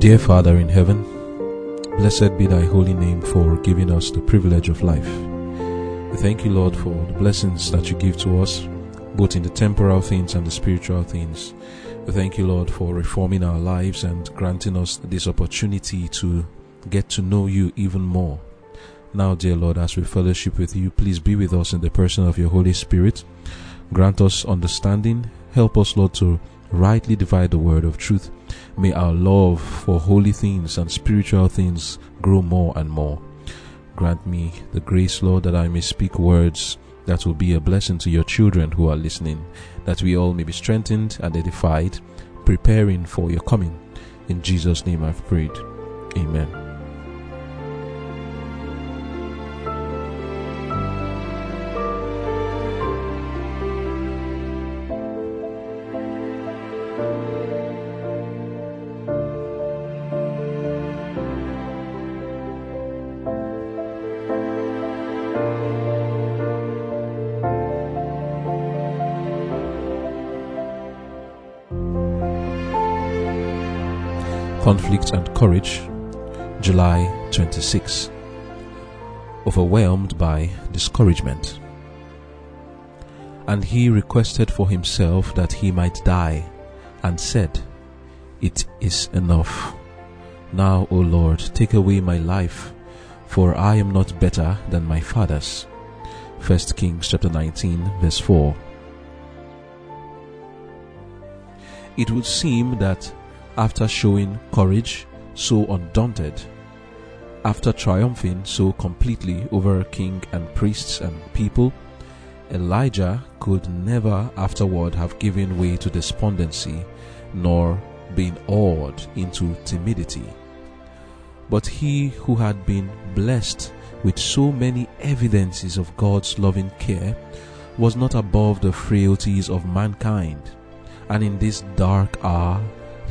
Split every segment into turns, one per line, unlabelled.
Dear Father in heaven, blessed be thy holy name for giving us the privilege of life. We thank you, Lord, for the blessings that you give to us, both in the temporal things and the spiritual things. We thank you, Lord, for reforming our lives and granting us this opportunity to get to know you even more. Now, dear Lord, as we fellowship with you, please be with us in the person of your Holy Spirit. Grant us understanding. Help us, Lord, to rightly divide the word of truth. May our love for holy things and spiritual things grow more and more. Grant me the grace, Lord, that I may speak words that will be a blessing to your children who are listening, that we all may be strengthened and edified, preparing for your coming. In Jesus' name I've prayed. Amen. Conflict and Courage, July 26. Overwhelmed by discouragement. And he requested for himself that he might die, and said, It is enough. Now, O Lord, take away my life, for I am not better than my fathers. 1 Kings chapter 19, verse 4. It would seem that after showing courage so undaunted, after triumphing so completely over king and priests and people, Elijah could never afterward have given way to despondency nor been awed into timidity. But he who had been blessed with so many evidences of God's loving care was not above the frailties of mankind, and in this dark hour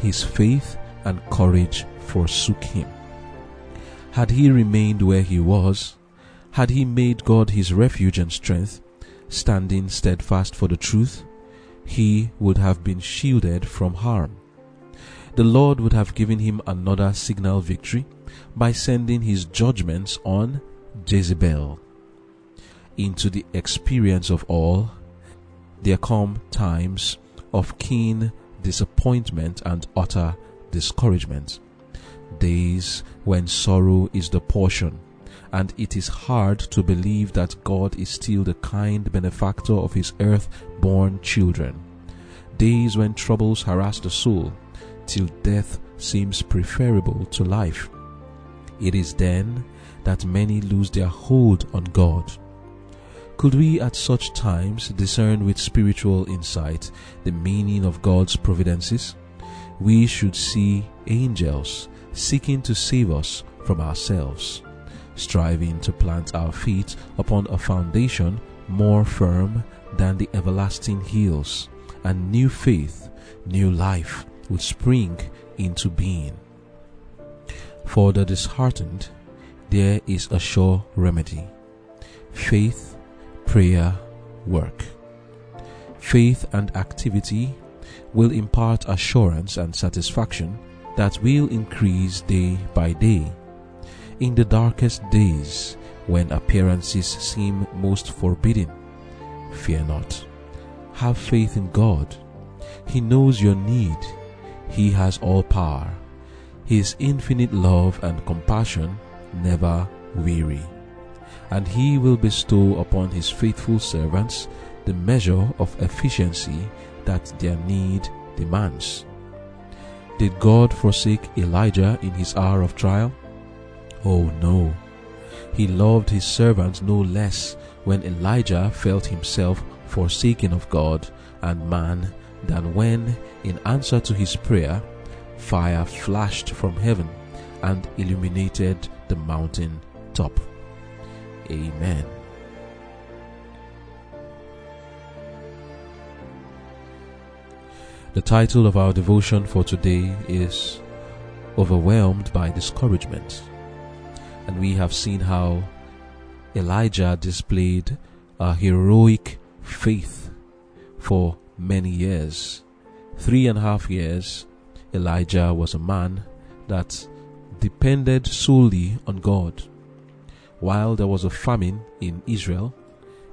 his faith and courage forsook him. Had he remained where he was, had he made God his refuge and strength, standing steadfast for the truth, he would have been shielded from harm. The Lord would have given him another signal victory by sending his judgments on Jezebel. Into the experience of all, there come times of keen disappointment, and utter discouragement. Days when sorrow is the portion, and it is hard to believe that God is still the kind benefactor of his earth born children. Days when troubles harass the soul, till death seems preferable to life. It is then that many lose their hold on God could we at such times discern with spiritual insight the meaning of God's providences? We should see angels seeking to save us from ourselves, striving to plant our feet upon a foundation more firm than the everlasting hills, and new faith, new life would spring into being. For the disheartened, there is a sure remedy faith prayer work. Faith and activity will impart assurance and satisfaction that will increase day by day. In the darkest days, when appearances seem most forbidding, fear not. Have faith in God. He knows your need. He has all power. His infinite love and compassion never weary and he will bestow upon his faithful servants the measure of efficiency that their need demands. Did God forsake Elijah in his hour of trial? Oh no. He loved his servants no less when Elijah felt himself forsaken of God and man than when, in answer to his prayer, fire flashed from heaven and illuminated the mountain top. Amen. The title of our devotion for today is Overwhelmed by Discouragement. And we have seen how Elijah displayed a heroic faith for many years. Three and a half years, Elijah was a man that depended solely on God. While there was a famine in Israel,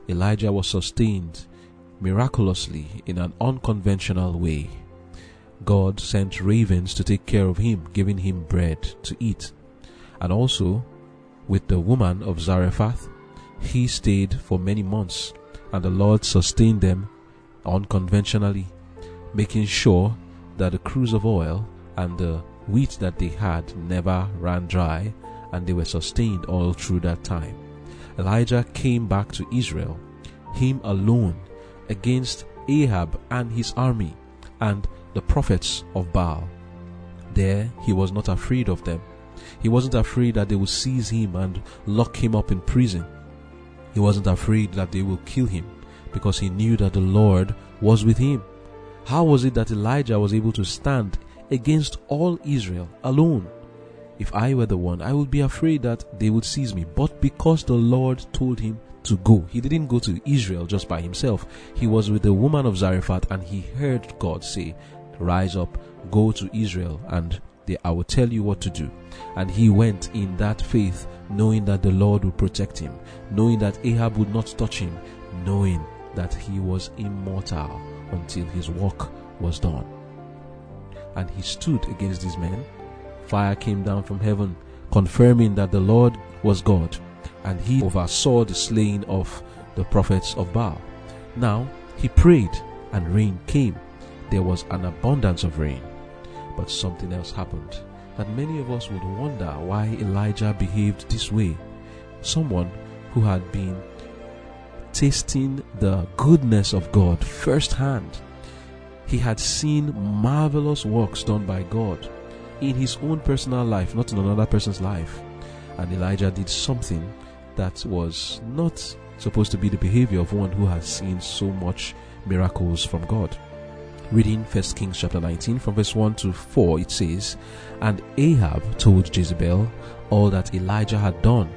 Elijah was sustained miraculously in an unconventional way. God sent ravens to take care of him, giving him bread to eat. And also, with the woman of Zarephath, he stayed for many months, and the Lord sustained them unconventionally, making sure that the cruse of oil and the wheat that they had never ran dry, and they were sustained all through that time. Elijah came back to Israel, him alone, against Ahab and his army, and the prophets of Baal. There he was not afraid of them. He wasn't afraid that they would seize him and lock him up in prison. He wasn't afraid that they will kill him because he knew that the Lord was with him. How was it that Elijah was able to stand against all Israel alone? If I were the one, I would be afraid that they would seize me. But because the Lord told him to go, he didn't go to Israel just by himself. He was with the woman of Zarephath and he heard God say, Rise up, go to Israel, and they, I will tell you what to do. And he went in that faith, knowing that the Lord would protect him, knowing that Ahab would not touch him, knowing that he was immortal until his work was done. And he stood against these men. Fire came down from heaven, confirming that the Lord was God, and he oversaw the slaying of the prophets of Baal. Now he prayed, and rain came there was an abundance of rain. But something else happened that many of us would wonder why Elijah behaved this way. Someone who had been tasting the goodness of God firsthand. He had seen marvelous works done by God in his own personal life, not in another person's life. And Elijah did something that was not supposed to be the behavior of one who has seen so much miracles from God. Reading 1 Kings chapter 19 from verse 1 to 4, it says, And Ahab told Jezebel all that Elijah had done,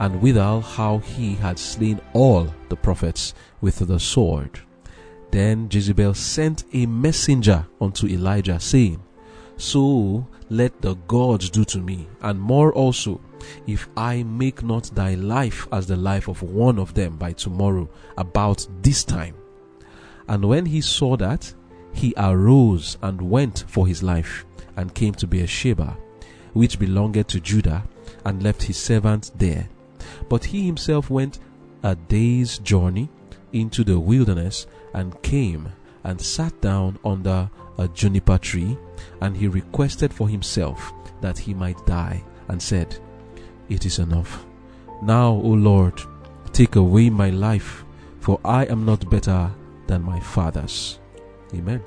and withal how he had slain all the prophets with the sword. Then Jezebel sent a messenger unto Elijah, saying, So let the gods do to me, and more also, if I make not thy life as the life of one of them by tomorrow, about this time. And when he saw that, he arose and went for his life, and came to Beersheba, which belonged to Judah, and left his servant there. But he himself went a day's journey into the wilderness, and came and sat down under a juniper tree, and he requested for himself that he might die, and said, It is enough. Now, O Lord, take away my life, for I am not better than my fathers. Amen.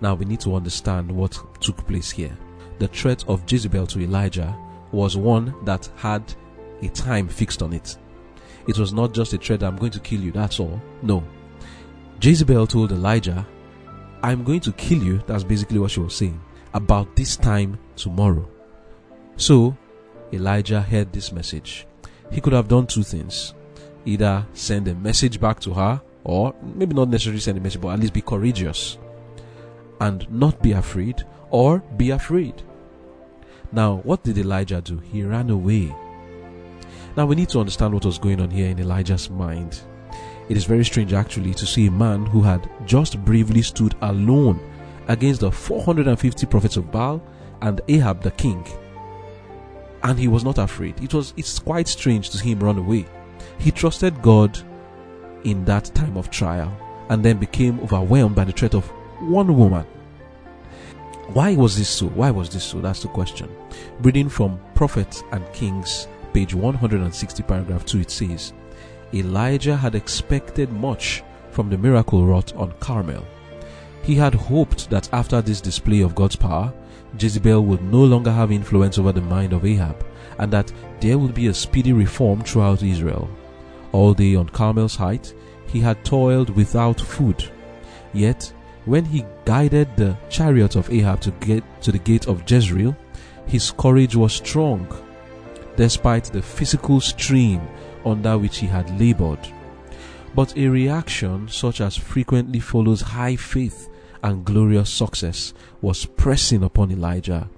Now we need to understand what took place here. The threat of Jezebel to Elijah was one that had a time fixed on it. It was not just a threat, I'm going to kill you, that's all. No. Jezebel told Elijah, I'm going to kill you, that's basically what she was saying, about this time tomorrow. So, Elijah heard this message. He could have done two things either send a message back to her or maybe not necessarily send a message, but at least be courageous and not be afraid, or be afraid. Now, what did Elijah do? He ran away. Now, we need to understand what was going on here in Elijah's mind. It is very strange, actually, to see a man who had just bravely stood alone against the 450 prophets of Baal and Ahab the king. And he was not afraid. It was it's quite strange to see him run away. He trusted God in that time of trial and then became overwhelmed by the threat of one woman. Why was this so? Why was this so? That's the question. Reading from Prophets and Kings, page 160, paragraph 2, it says Elijah had expected much from the miracle wrought on Carmel. He had hoped that after this display of God's power, Jezebel would no longer have influence over the mind of Ahab, and that there would be a speedy reform throughout Israel. All day on Carmel's height, he had toiled without food. Yet, when he guided the chariot of Ahab to get to the gate of Jezreel, his courage was strong, despite the physical strain under which he had labored. But a reaction such as frequently follows high faith and glorious success was pressing upon Elijah.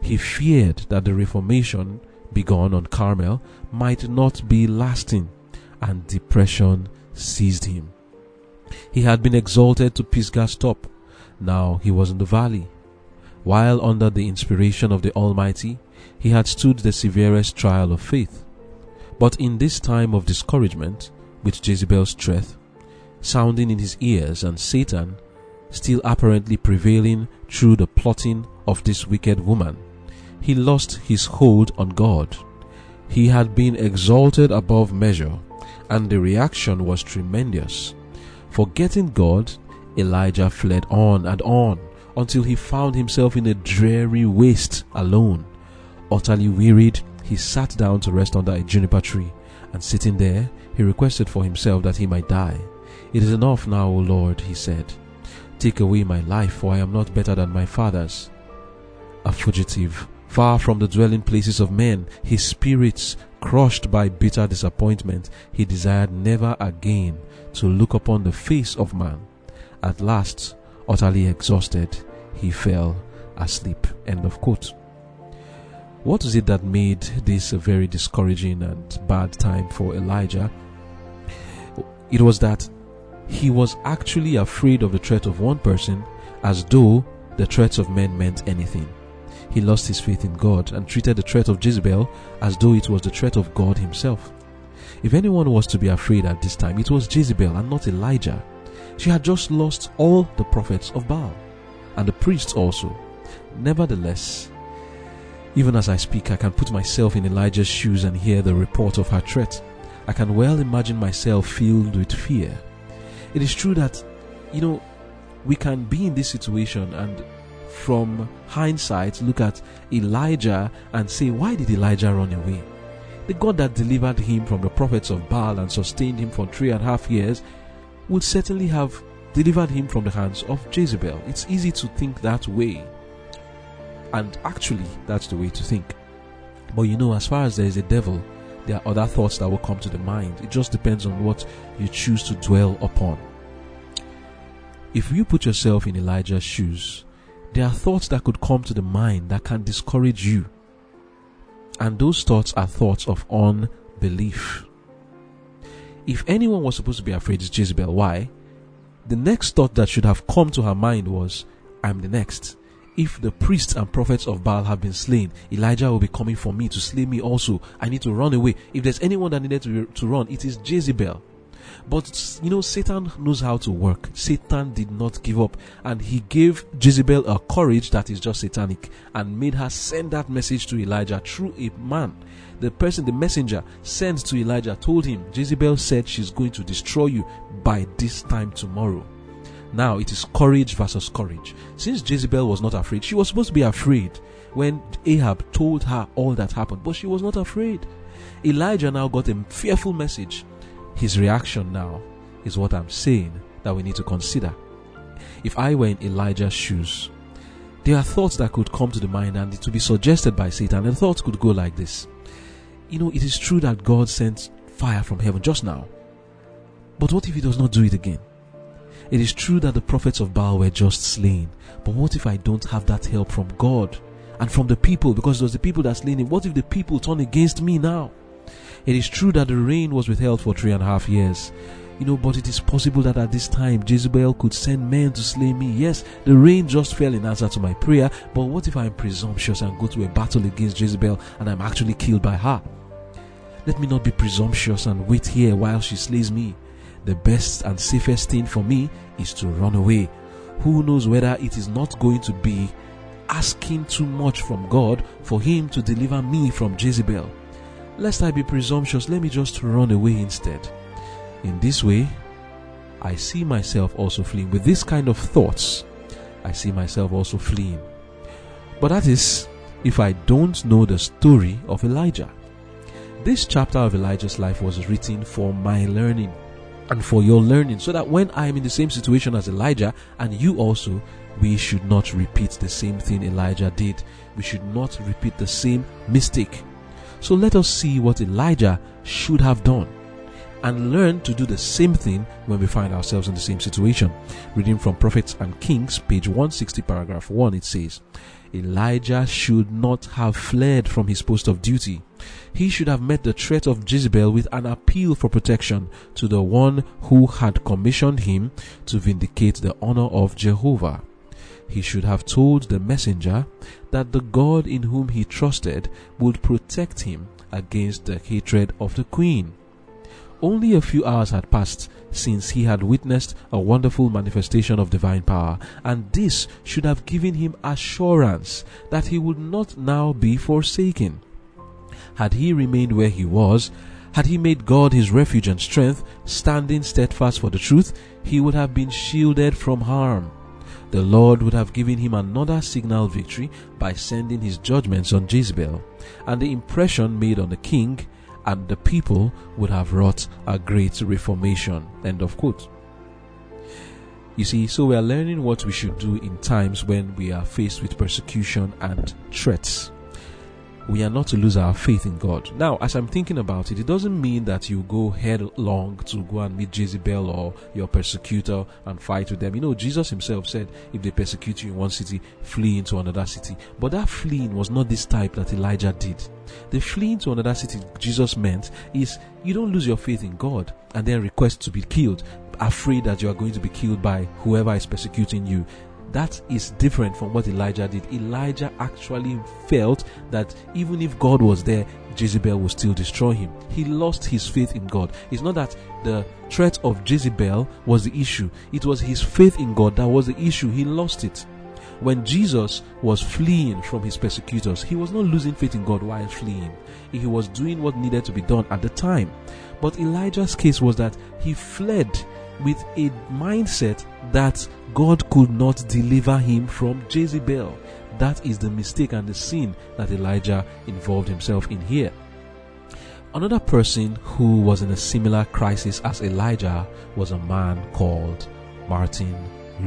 He feared that the reformation begun on Carmel might not be lasting, and depression seized him. He had been exalted to Pisgah's top. Now he was in the valley. While under the inspiration of the Almighty, he had stood the severest trial of faith. But in this time of discouragement, with Jezebel's threat sounding in his ears and Satan still apparently prevailing through the plotting of this wicked woman, he lost his hold on God. He had been exalted above measure, and the reaction was tremendous. Forgetting God, Elijah fled on and on until he found himself in a dreary waste alone. Utterly wearied, he sat down to rest under a juniper tree, and sitting there, he requested for himself that he might die. It is enough now, O Lord, he said. Take away my life, for I am not better than my fathers. A fugitive, far from the dwelling places of men, his spirits crushed by bitter disappointment, he desired never again to look upon the face of man. At last, utterly exhausted, he fell asleep. End of quote. What is it that made this a very discouraging and bad time for Elijah? It was that he was actually afraid of the threat of one person as though the threats of men meant anything. He lost his faith in God and treated the threat of Jezebel as though it was the threat of God himself. If anyone was to be afraid at this time, it was Jezebel and not Elijah. She had just lost all the prophets of Baal and the priests also. Nevertheless, even as I speak, I can put myself in Elijah's shoes and hear the report of her threat. I can well imagine myself filled with fear. It is true that, you know, we can be in this situation and from hindsight look at Elijah and say, why did Elijah run away? The God that delivered him from the prophets of Baal and sustained him for three and a half years would certainly have delivered him from the hands of Jezebel. It's easy to think that way. And actually, that's the way to think. But you know, as far as there is a devil, there are other thoughts that will come to the mind. It just depends on what you choose to dwell upon. If you put yourself in Elijah's shoes, there are thoughts that could come to the mind that can discourage you. And those thoughts are thoughts of unbelief. If anyone was supposed to be afraid, it's Jezebel. Why? The next thought that should have come to her mind was, I'm the next. If the priests and prophets of Baal have been slain, Elijah will be coming for me to slay me also. I need to run away. If there's anyone that needed to, to run, it is Jezebel. But you know, Satan knows how to work. Satan did not give up, and he gave Jezebel a courage that is just satanic and made her send that message to Elijah through a man. The person, the messenger, sent to Elijah told him, Jezebel said she's going to destroy you by this time tomorrow. Now it is courage versus courage. Since Jezebel was not afraid, she was supposed to be afraid when Ahab told her all that happened, but she was not afraid. Elijah now got a fearful message. His reaction now is what I'm saying that we need to consider. If I were in Elijah's shoes, there are thoughts that could come to the mind and to be suggested by Satan, and thoughts could go like this. You know, it is true that God sent fire from heaven just now. But what if he does not do it again? It is true that the prophets of Baal were just slain. But what if I don't have that help from God and from the people because it was the people that slain him? What if the people turn against me now? It is true that the rain was withheld for three and a half years. You know, but it is possible that at this time Jezebel could send men to slay me. Yes, the rain just fell in answer to my prayer, but what if I am presumptuous and go to a battle against Jezebel and I'm actually killed by her? Let me not be presumptuous and wait here while she slays me. The best and safest thing for me is to run away. Who knows whether it is not going to be asking too much from God for Him to deliver me from Jezebel? Lest I be presumptuous, let me just run away instead. In this way, I see myself also fleeing. With this kind of thoughts, I see myself also fleeing. But that is if I don't know the story of Elijah. This chapter of Elijah's life was written for my learning and for your learning so that when I am in the same situation as Elijah and you also, we should not repeat the same thing Elijah did. We should not repeat the same mistake. So let us see what Elijah should have done and learn to do the same thing when we find ourselves in the same situation. Reading from Prophets and Kings, page 160, paragraph 1, it says, Elijah should not have fled from his post of duty. He should have met the threat of Jezebel with an appeal for protection to the one who had commissioned him to vindicate the honor of Jehovah. He should have told the messenger that the God in whom he trusted would protect him against the hatred of the queen. Only a few hours had passed since he had witnessed a wonderful manifestation of divine power, and this should have given him assurance that he would not now be forsaken. Had he remained where he was, had he made God his refuge and strength, standing steadfast for the truth, he would have been shielded from harm. The Lord would have given him another signal victory by sending his judgments on Jezebel, and the impression made on the king and the people would have wrought a great reformation. End of quote. You see, so we are learning what we should do in times when we are faced with persecution and threats we are not to lose our faith in God. Now, as I'm thinking about it, it doesn't mean that you go headlong to go and meet Jezebel or your persecutor and fight with them. You know, Jesus himself said, if they persecute you in one city, flee into another city. But that fleeing was not this type that Elijah did. The fleeing to another city Jesus meant is you don't lose your faith in God and then request to be killed, afraid that you are going to be killed by whoever is persecuting you. That is different from what Elijah did. Elijah actually felt that even if God was there, Jezebel would still destroy him. He lost his faith in God. It's not that the threat of Jezebel was the issue, it was his faith in God that was the issue. He lost it. When Jesus was fleeing from his persecutors, he was not losing faith in God while fleeing. He was doing what needed to be done at the time. But Elijah's case was that he fled with a mindset that God could not deliver him from Jezebel. That is the mistake and the sin that Elijah involved himself in here. Another person who was in a similar crisis as Elijah was a man called Martin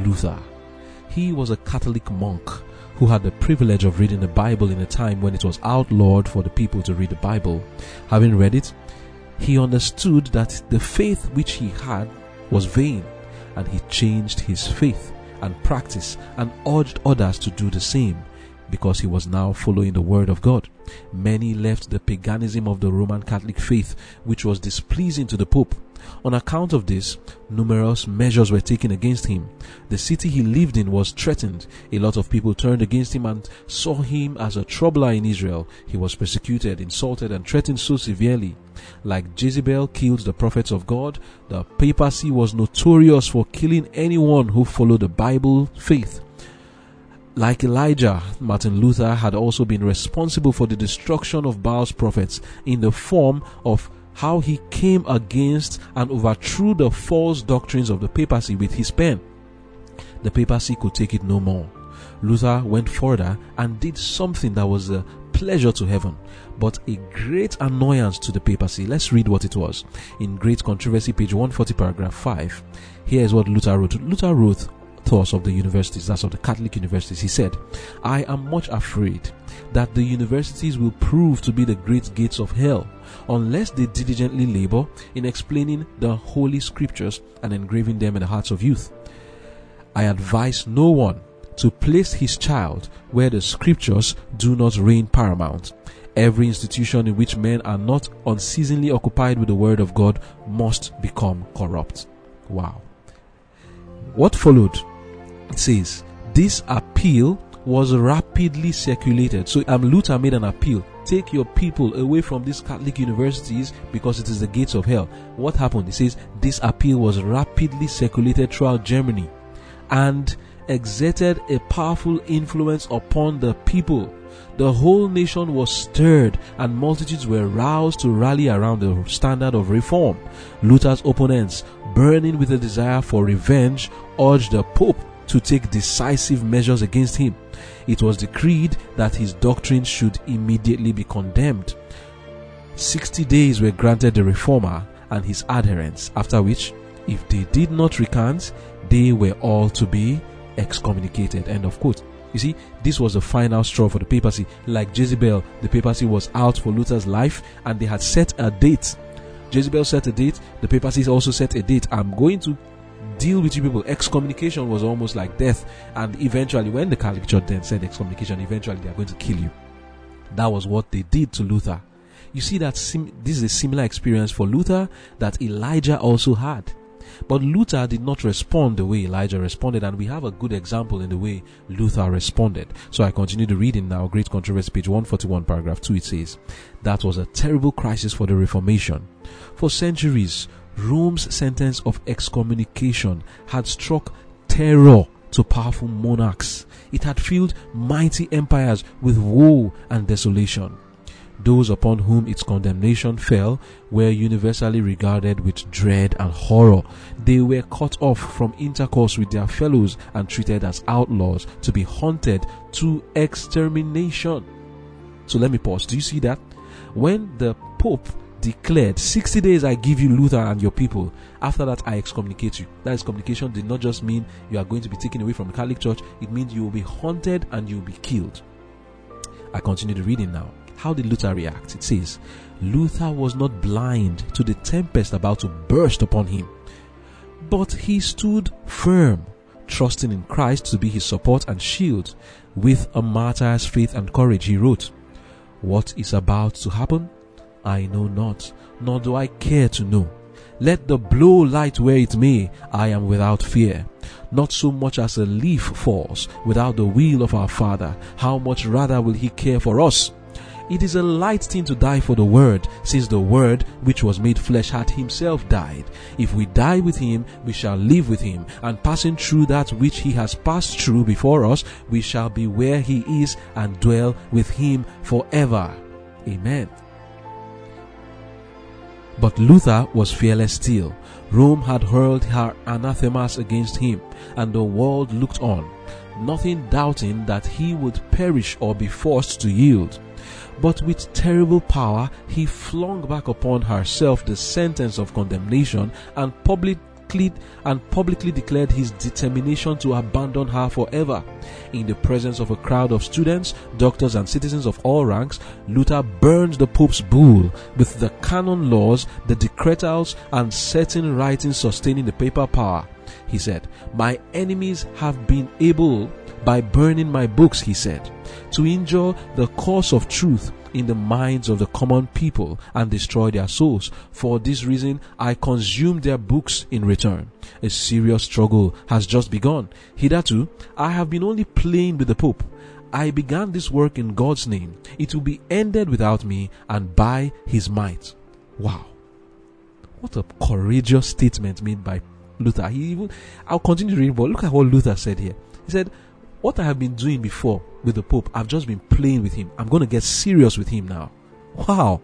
Luther. He was a Catholic monk who had the privilege of reading the Bible in a time when it was outlawed for the people to read the Bible. Having read it, he understood that the faith which he had was vain, and he changed his faith and practice and urged others to do the same because he was now following the word of God. Many left the paganism of the Roman Catholic faith, which was displeasing to the Pope. On account of this, numerous measures were taken against him. The city he lived in was threatened. A lot of people turned against him and saw him as a troubler in Israel. He was persecuted, insulted, and threatened so severely. Like Jezebel killed the prophets of God, the papacy was notorious for killing anyone who followed the Bible faith. Like Elijah, Martin Luther had also been responsible for the destruction of Baal's prophets in the form of how he came against and overthrew the false doctrines of the papacy with his pen. The papacy could take it no more. Luther went further and did something that was a pleasure to heaven, but a great annoyance to the papacy. Let's read what it was. In Great Controversy, page 140, paragraph 5. Here is what Luther wrote. Luther wrote thoughts of the universities, that's of the Catholic universities. He said, I am much afraid that the universities will prove to be the great gates of hell unless they diligently labor in explaining the holy scriptures and engraving them in the hearts of youth. I advise no one to place his child where the scriptures do not reign paramount. Every institution in which men are not unceasingly occupied with the word of God must become corrupt. Wow. What followed it says, This appeal was rapidly circulated. So um, Luther made an appeal. Take your people away from these Catholic universities because it is the gates of hell. What happened? He says this appeal was rapidly circulated throughout Germany and exerted a powerful influence upon the people. The whole nation was stirred and multitudes were roused to rally around the standard of reform. Luther's opponents, burning with a desire for revenge, urged the Pope to take decisive measures against him. It was decreed that his doctrine should immediately be condemned. 60 days were granted the reformer and his adherents, after which, if they did not recant, they were all to be excommunicated. End of quote. You see, this was the final straw for the papacy. Like Jezebel, the papacy was out for Luther's life and they had set a date. Jezebel set a date, the papacy also set a date. I'm going to deal with you people. Excommunication was almost like death. And eventually, when the Catholic Church then said excommunication, eventually they are going to kill you. That was what they did to Luther. You see that sim- this is a similar experience for Luther that Elijah also had. But Luther did not respond the way Elijah responded, and we have a good example in the way Luther responded. So I continue the reading now Great Controversy, page 141, paragraph 2. It says, That was a terrible crisis for the Reformation. For centuries, Rome's sentence of excommunication had struck terror to powerful monarchs. It had filled mighty empires with woe and desolation. Those upon whom its condemnation fell were universally regarded with dread and horror. They were cut off from intercourse with their fellows and treated as outlaws to be hunted to extermination. So let me pause. Do you see that? When the Pope declared 60 days I give you Luther and your people. After that, I excommunicate you. That excommunication did not just mean you are going to be taken away from the Catholic Church, it means you will be haunted and you will be killed. I continue the reading now. How did Luther react? It says, Luther was not blind to the tempest about to burst upon him, but he stood firm, trusting in Christ to be his support and shield. With a martyr's faith and courage, he wrote, What is about to happen? I know not, nor do I care to know. Let the blow light where it may, I am without fear. Not so much as a leaf falls without the will of our Father, how much rather will He care for us? It is a light thing to die for the Word, since the Word, which was made flesh, had Himself died. If we die with Him, we shall live with Him, and passing through that which He has passed through before us, we shall be where He is and dwell with Him forever. Amen. But Luther was fearless still. Rome had hurled her anathemas against him, and the world looked on, nothing doubting that he would perish or be forced to yield. But with terrible power, he flung back upon herself the sentence of condemnation and publicly and publicly declared his determination to abandon her forever. In the presence of a crowd of students, doctors, and citizens of all ranks, Luther burned the Pope's bull with the canon laws, the decretals, and certain writings sustaining the papal power. He said, My enemies have been able, by burning my books, he said, to injure the cause of truth in the minds of the common people and destroy their souls. For this reason, I consumed their books in return. A serious struggle has just begun. Hitherto, I have been only playing with the Pope. I began this work in God's name. It will be ended without me and by his might. Wow. What a courageous statement made by Luther. He even, I'll continue reading, but look at what Luther said here. He said, what I have been doing before with the Pope, I've just been playing with him. I'm going to get serious with him now. Wow.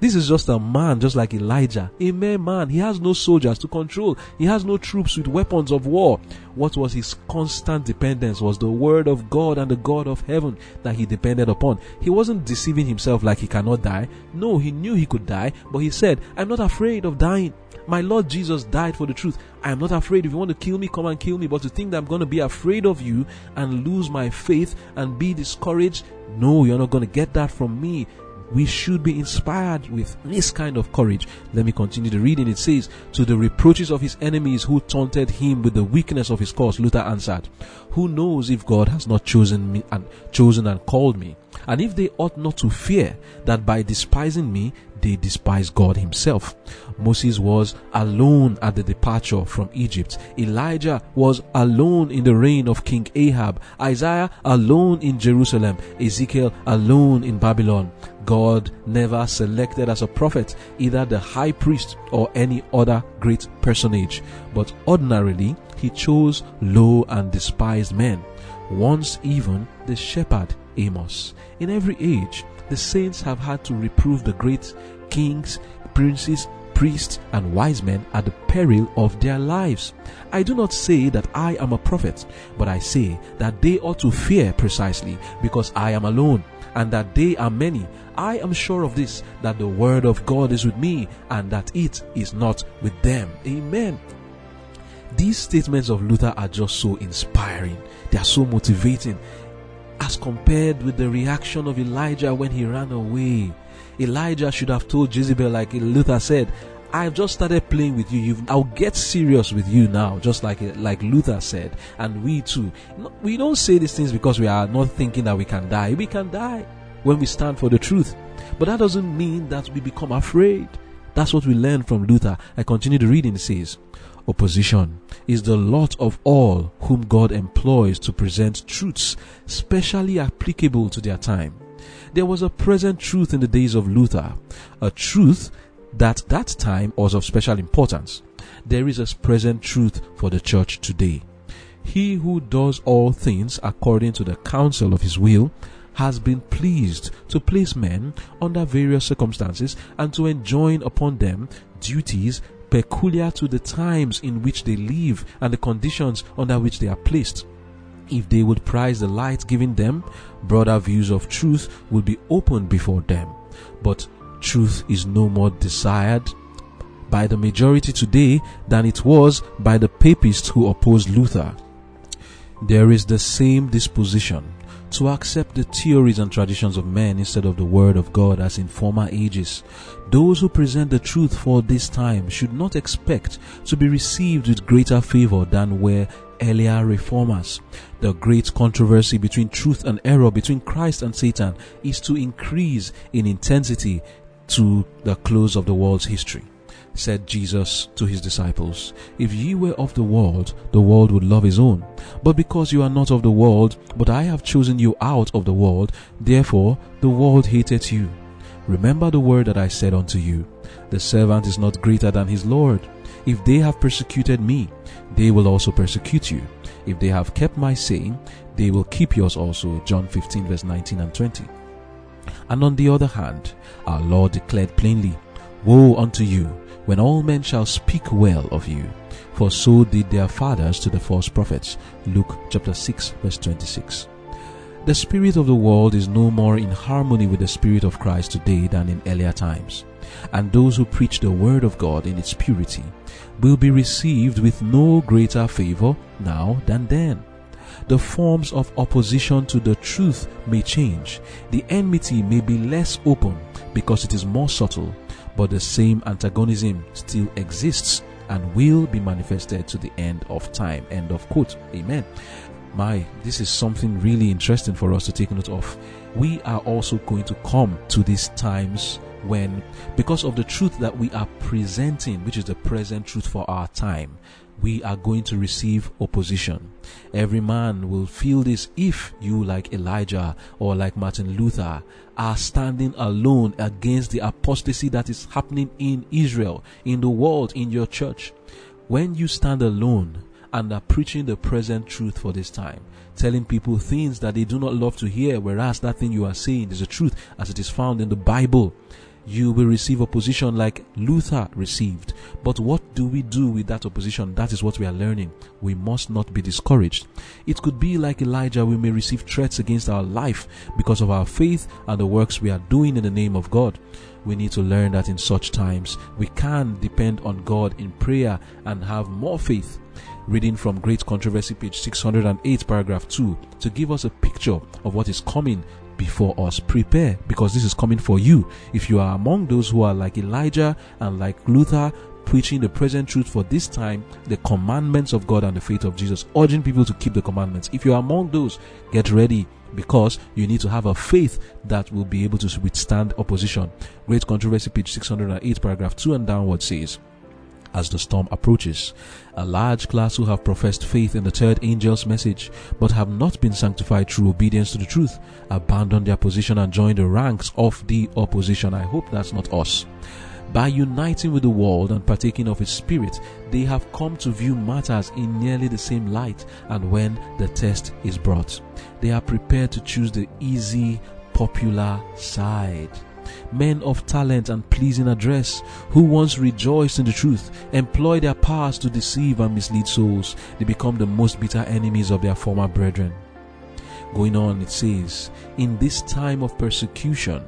This is just a man just like Elijah. A mere man. He has no soldiers to control. He has no troops with weapons of war. What was his constant dependence was the word of God and the God of heaven that he depended upon. He wasn't deceiving himself like he cannot die. No, he knew he could die, but he said, I'm not afraid of dying. My Lord Jesus died for the truth. I am not afraid. If you want to kill me, come and kill me. But to think that I'm going to be afraid of you and lose my faith and be discouraged, no, you're not going to get that from me we should be inspired with this kind of courage. Let me continue the reading. It says, To the reproaches of his enemies who taunted him with the weakness of his cause, Luther answered, Who knows if God has not chosen me and chosen and called me? And if they ought not to fear that by despising me they despise God Himself. Moses was alone at the departure from Egypt. Elijah was alone in the reign of King Ahab. Isaiah alone in Jerusalem. Ezekiel alone in Babylon. God never selected as a prophet either the high priest or any other great personage, but ordinarily he chose low and despised men. Once even the shepherd Amos. In every age, the saints have had to reprove the great kings, princes, priests, and wise men at the peril of their lives. I do not say that I am a prophet, but I say that they ought to fear precisely because I am alone and that they are many. I am sure of this, that the word of God is with me and that it is not with them. Amen. These statements of Luther are just so inspiring. They are so motivating as compared with the reaction of Elijah when he ran away. Elijah should have told Jezebel, like Luther said, I've just started playing with you. You've, I'll get serious with you now, just like like Luther said, and we too. We don't say these things because we are not thinking that we can die. We can die when we stand for the truth, but that doesn't mean that we become afraid. That's what we learn from Luther. I continue to read and it says, Opposition is the lot of all whom God employs to present truths specially applicable to their time. There was a present truth in the days of Luther, a truth that that time was of special importance. There is a present truth for the church today. He who does all things according to the counsel of his will has been pleased to place men under various circumstances and to enjoin upon them duties peculiar to the times in which they live and the conditions under which they are placed. If they would prize the light given them, broader views of truth would be opened before them. But truth is no more desired by the majority today than it was by the papists who opposed Luther. There is the same disposition to accept the theories and traditions of men instead of the Word of God as in former ages. Those who present the truth for this time should not expect to be received with greater favor than were earlier reformers. The great controversy between truth and error, between Christ and Satan, is to increase in intensity to the close of the world's history. Said Jesus to his disciples, If ye were of the world, the world would love his own. But because you are not of the world, but I have chosen you out of the world, therefore the world hateth you. Remember the word that I said unto you The servant is not greater than his Lord. If they have persecuted me, they will also persecute you. If they have kept my saying, they will keep yours also. John 15, verse 19 and 20. And on the other hand, our Lord declared plainly, Woe unto you, when all men shall speak well of you. For so did their fathers to the false prophets. Luke chapter 6, verse 26. The spirit of the world is no more in harmony with the spirit of Christ today than in earlier times. And those who preach the word of God in its purity will be received with no greater favor now than then. The forms of opposition to the truth may change. The enmity may be less open because it is more subtle, but the same antagonism still exists and will be manifested to the end of time. End of quote. Amen. My, this is something really interesting for us to take note of. We are also going to come to these times when, because of the truth that we are presenting, which is the present truth for our time, we are going to receive opposition. Every man will feel this if you, like Elijah or like Martin Luther, are standing alone against the apostasy that is happening in Israel, in the world, in your church. When you stand alone and are preaching the present truth for this time, telling people things that they do not love to hear, whereas that thing you are saying is the truth as it is found in the Bible, you will receive opposition like Luther received. But what do we do with that opposition? That is what we are learning. We must not be discouraged. It could be like Elijah, we may receive threats against our life because of our faith and the works we are doing in the name of God. We need to learn that in such times we can depend on God in prayer and have more faith reading from Great Controversy, page 608, paragraph 2, to give us a picture of what is coming before us. Prepare because this is coming for you. If you are among those who are like Elijah and like Luther, preaching the present truth for this time, the commandments of God and the faith of Jesus, urging people to keep the commandments. If you are among those, get ready because you need to have a faith that will be able to withstand opposition. Great Controversy, page 608, paragraph 2 and downward says, as the storm approaches. A large class who have professed faith in the third angel's message but have not been sanctified through obedience to the truth abandon their position and join the ranks of the opposition. I hope that's not us. By uniting with the world and partaking of its spirit, they have come to view matters in nearly the same light, and when the test is brought, they are prepared to choose the easy, popular side men of talent and pleasing address, who once rejoiced in the truth, employ their powers to deceive and mislead souls. They become the most bitter enemies of their former brethren. Going on, it says, In this time of persecution,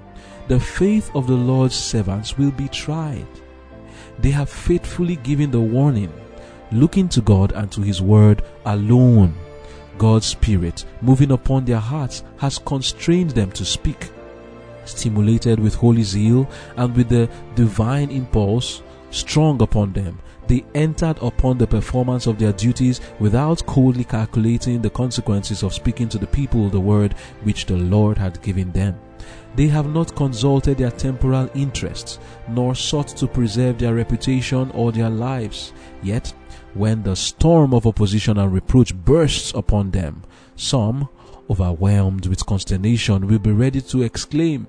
the faith of the Lord's servants will be tried. They have faithfully given the warning, looking to God and to His word alone. God's Spirit, moving upon their hearts, has constrained them to speak stimulated with holy zeal and with the divine impulse, strong upon them. They entered upon the performance of their duties without coldly calculating the consequences of speaking to the people the word which the Lord had given them. They have not consulted their temporal interests, nor sought to preserve their reputation or their lives. Yet, when the storm of opposition and reproach bursts upon them, some, overwhelmed with consternation, will be ready to exclaim,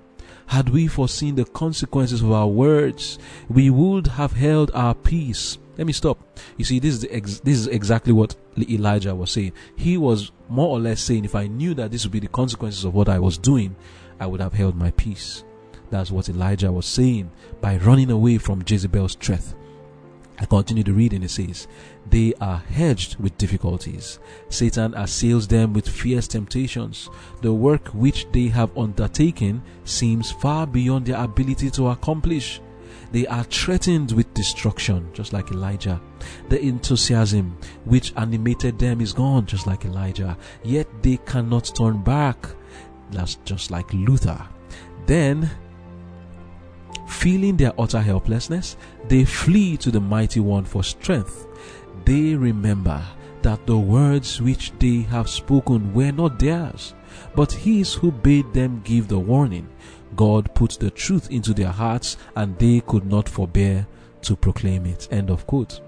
Had we foreseen the consequences of our words, we would have held our peace. Let me stop. You see, this is ex- this is exactly what Elijah was saying. He was more or less saying, if I knew that this would be the consequences of what I was doing, I would have held my peace. That's what Elijah was saying by running away from Jezebel's threat. I continue to read and it says, They are hedged with difficulties. Satan assails them with fierce temptations. The work which they have undertaken seems far beyond their ability to accomplish. They are threatened with destruction, just like Elijah. The enthusiasm which animated them is gone, just like Elijah. Yet they cannot turn back. That's just like Luther. Then Feeling their utter helplessness, they flee to the mighty one for strength. They remember that the words which they have spoken were not theirs, but his who bade them give the warning. God put the truth into their hearts and they could not forbear to proclaim it. End of quote.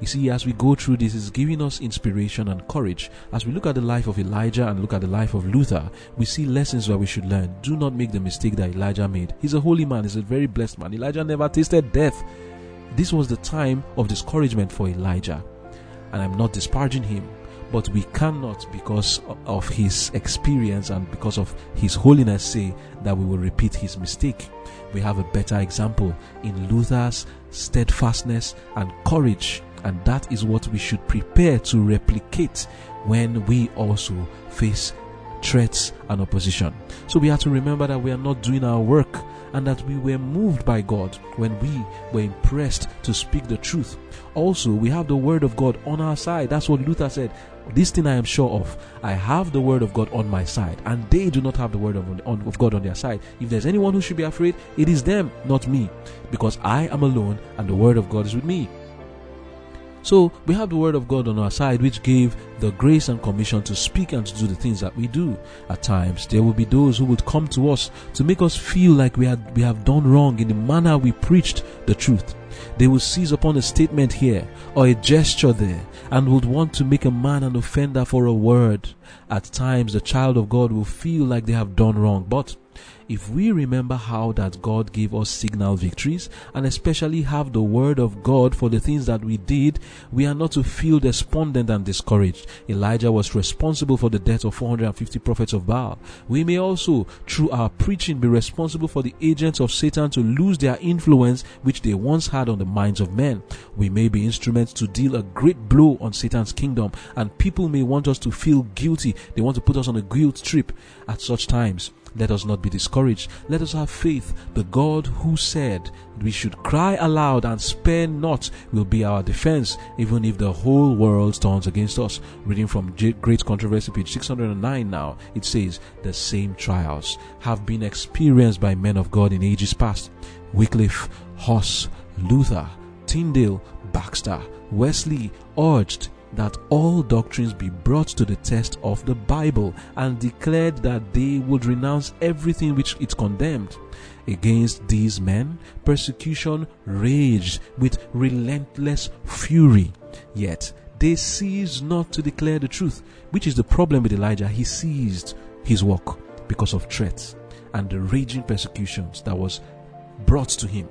You see, as we go through this, it's giving us inspiration and courage. As we look at the life of Elijah and look at the life of Luther, we see lessons that we should learn. Do not make the mistake that Elijah made. He's a holy man, he's a very blessed man. Elijah never tasted death. This was the time of discouragement for Elijah. And I'm not disparaging him, but we cannot, because of his experience and because of his holiness, say that we will repeat his mistake. We have a better example in Luther's steadfastness and courage and that is what we should prepare to replicate when we also face threats and opposition. So we have to remember that we are not doing our work and that we were moved by God when we were impressed to speak the truth. Also, we have the word of God on our side. That's what Luther said. This thing I am sure of. I have the word of God on my side, and they do not have the word of, on, of God on their side. If there's anyone who should be afraid, it is them, not me, because I am alone and the word of God is with me. So we have the word of God on our side, which gave the grace and commission to speak and to do the things that we do. At times, there will be those who would come to us to make us feel like we had we have done wrong in the manner we preached the truth. They will seize upon a statement here or a gesture there and would want to make a man an offender for a word. At times, the child of God will feel like they have done wrong, but if we remember how that God gave us signal victories and especially have the word of God for the things that we did, we are not to feel despondent and discouraged. Elijah was responsible for the death of 450 prophets of Baal. We may also, through our preaching, be responsible for the agents of Satan to lose their influence which they once had on the minds of men. We may be instruments to deal a great blow on Satan's kingdom and people may want us to feel guilty. They want to put us on a guilt trip at such times. Let us not be discouraged. Let us have faith. The God who said we should cry aloud and spare not will be our defense, even if the whole world turns against us. Reading from Great Controversy, page 609 now, it says, The same trials have been experienced by men of God in ages past. Wycliffe, Huss, Luther, Tyndale, Baxter, Wesley urged that all doctrines be brought to the test of the Bible and declared that they would renounce everything which it condemned. Against these men, persecution raged with relentless fury. Yet they ceased not to declare the truth, which is the problem with Elijah. He ceased his work because of threats and the raging persecutions that was brought to him.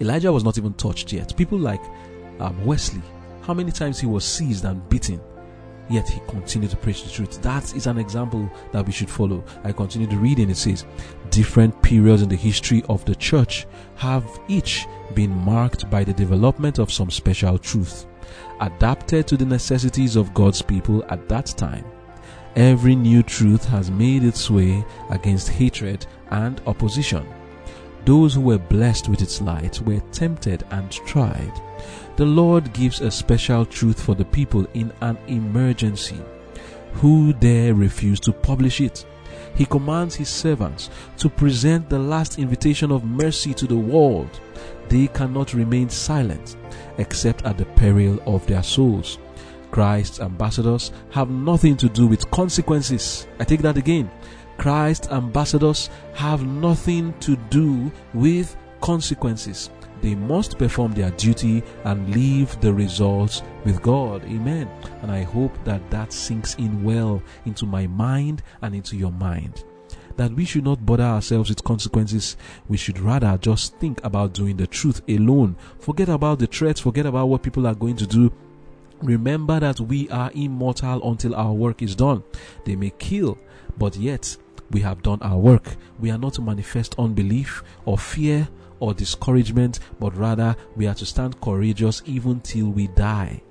Elijah was not even touched yet. People like um, Wesley how many times he was seized and beaten, yet he continued to preach the truth. That is an example that we should follow. I continue to read and it says, different periods in the history of the church have each been marked by the development of some special truth, adapted to the necessities of God's people at that time. Every new truth has made its way against hatred and opposition. Those who were blessed with its light were tempted and tried the Lord gives a special truth for the people in an emergency. Who dare refuse to publish it? He commands His servants to present the last invitation of mercy to the world. They cannot remain silent except at the peril of their souls. Christ's ambassadors have nothing to do with consequences. I take that again. Christ's ambassadors have nothing to do with consequences. They must perform their duty and leave the results with God. Amen. And I hope that that sinks in well into my mind and into your mind. That we should not bother ourselves with consequences. We should rather just think about doing the truth alone. Forget about the threats, forget about what people are going to do. Remember that we are immortal until our work is done. They may kill, but yet we have done our work. We are not to manifest unbelief or fear or discouragement, but rather we are to stand courageous even till we die.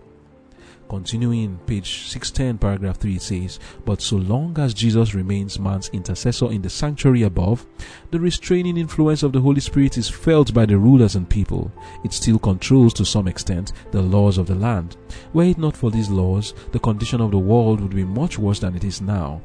Continuing page 610, paragraph 3, it says, But so long as Jesus remains man's intercessor in the sanctuary above, the restraining influence of the Holy Spirit is felt by the rulers and people. It still controls to some extent the laws of the land. Were it not for these laws, the condition of the world would be much worse than it is now.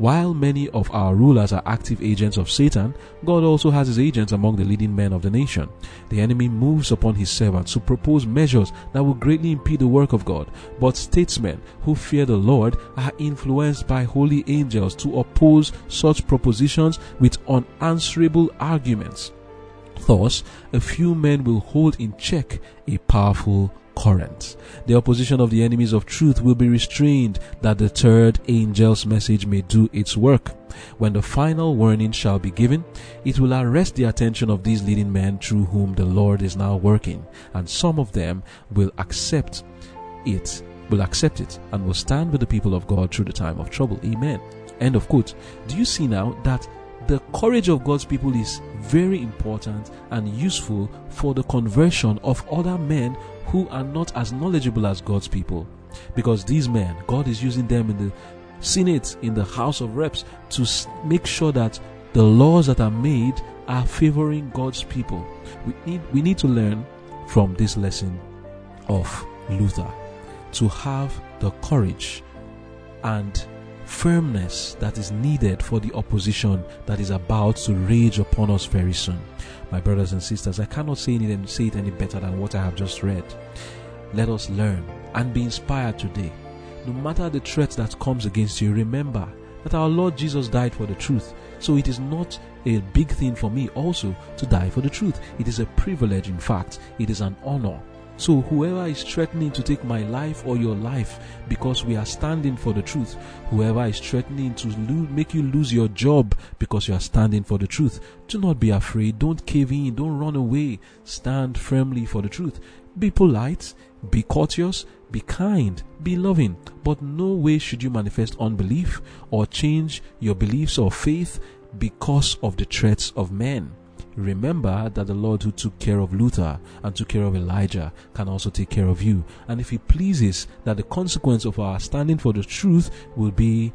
While many of our rulers are active agents of Satan, God also has his agents among the leading men of the nation. The enemy moves upon his servants to propose measures that will greatly impede the work of God. But statesmen who fear the Lord are influenced by holy angels to oppose such propositions with unanswerable arguments. Thus, a few men will hold in check a powerful The opposition of the enemies of truth will be restrained that the third angel's message may do its work. When the final warning shall be given, it will arrest the attention of these leading men through whom the Lord is now working, and some of them will accept it, will accept it, and will stand with the people of God through the time of trouble. Amen. End of quote. Do you see now that the courage of God's people is very important and useful for the conversion of other men who are not as knowledgeable as God's people. Because these men, God is using them in the Senate, in the House of Reps, to make sure that the laws that are made are favoring God's people. We need, we need to learn from this lesson of Luther to have the courage and firmness that is needed for the opposition that is about to rage upon us very soon. My brothers and sisters, I cannot say it, say it any better than what I have just read. Let us learn and be inspired today. No matter the threat that comes against you, remember that our Lord Jesus died for the truth. So it is not a big thing for me also to die for the truth. It is a privilege, in fact, it is an honor so, whoever is threatening to take my life or your life because we are standing for the truth, whoever is threatening to lo- make you lose your job because you are standing for the truth, do not be afraid. Don't cave in. Don't run away. Stand firmly for the truth. Be polite. Be courteous. Be kind. Be loving. But no way should you manifest unbelief or change your beliefs or faith because of the threats of men. Remember that the Lord who took care of Luther and took care of Elijah can also take care of you. And if He pleases that the consequence of our standing for the truth will be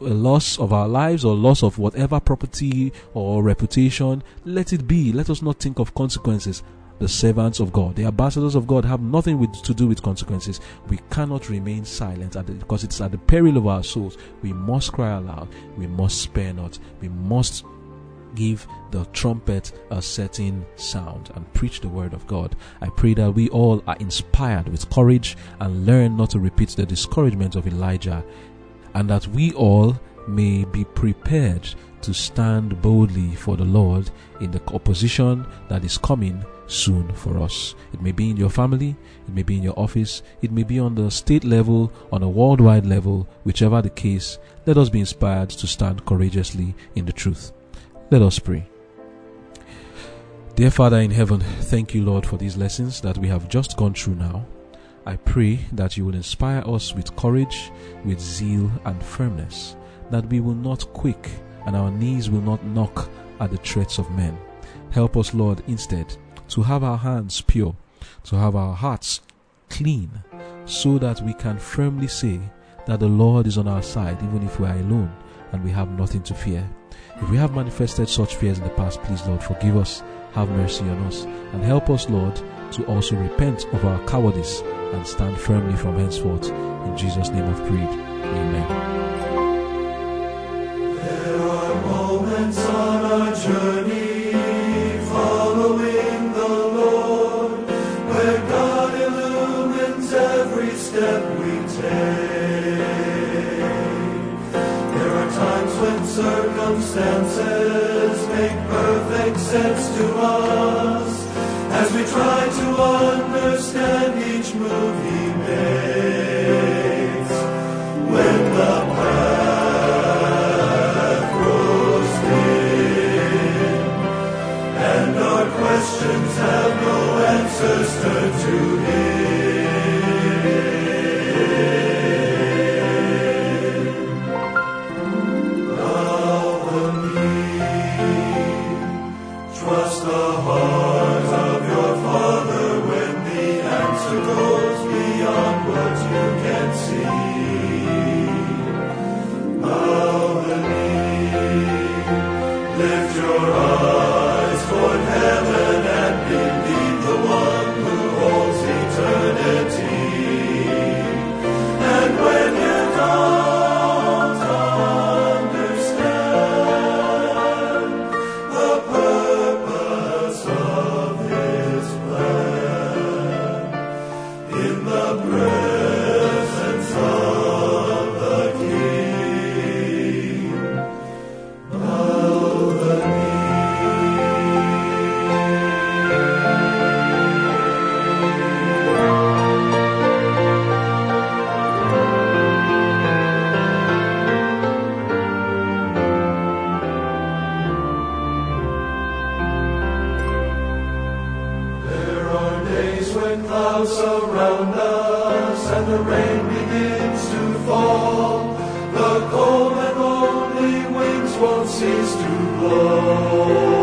a loss of our lives or loss of whatever property or reputation, let it be. Let us not think of consequences the servants of God, the ambassadors of God, have nothing with, to do with consequences. We cannot remain silent the, because it's at the peril of our souls. We must cry aloud. We must spare not. We must give the trumpet a certain sound and preach the word of God. I pray that we all are inspired with courage and learn not to repeat the discouragement of Elijah, and that we all may be prepared to stand boldly for the Lord in the opposition that is coming soon for us. It may be in your family, it may be in your office, it may be on the state level, on a worldwide level, whichever the case, let us be inspired to stand courageously in the truth. Let us pray. Dear Father in heaven, thank you, Lord, for these lessons that we have just gone through now. I pray that you will inspire us with courage, with zeal, and firmness, that we will not quake and our knees will not knock at the threats of men. Help us, Lord, instead to have our hands pure, to have our hearts clean, so that we can firmly say that the Lord is on our side, even if we are alone and we have nothing to fear. If we have manifested such fears in the past, please, Lord, forgive us, have mercy on us, and help us, Lord, to also repent of our cowardice and stand firmly from henceforth. In Jesus' name I've prayed. Amen.
There are moments on our journey. circumstances make perfect sense to us as we try to understand each move he makes. When the path grows dim and our questions have no answers, turn to him. won't cease to blow.